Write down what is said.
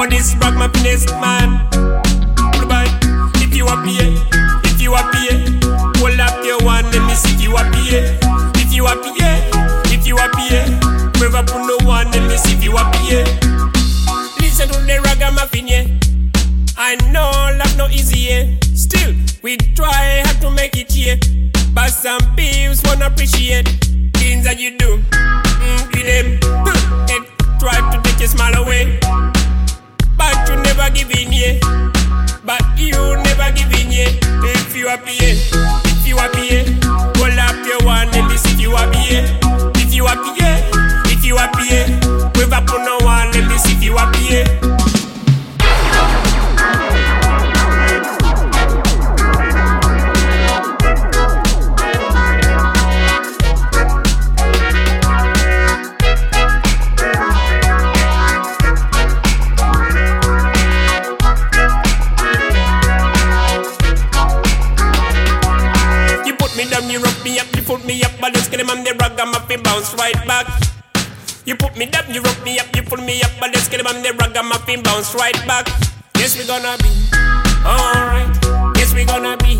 honest man. Goodbye. If you happy, if you happy, hold up your one, let me see if you happy. If you happy, if you happy, never put no one, let me see if you happy. Listen to the ragamuffin, yeah. I know life no easy. Still, we try hard to make it, yeah. But some people won't appreciate things that you do. Mm, them, they try to take your smile away. never giving, yeah. But you never giving, yeah. If you are paying. Me down, you rock me up, you put me up, but let's get him on the rag, I'm up, bounce right back. You put me down, you rock me up, you put me up, but let's get him on the rag, I'm up, bounce right back. Yes, we gonna be alright. Yes, we gonna be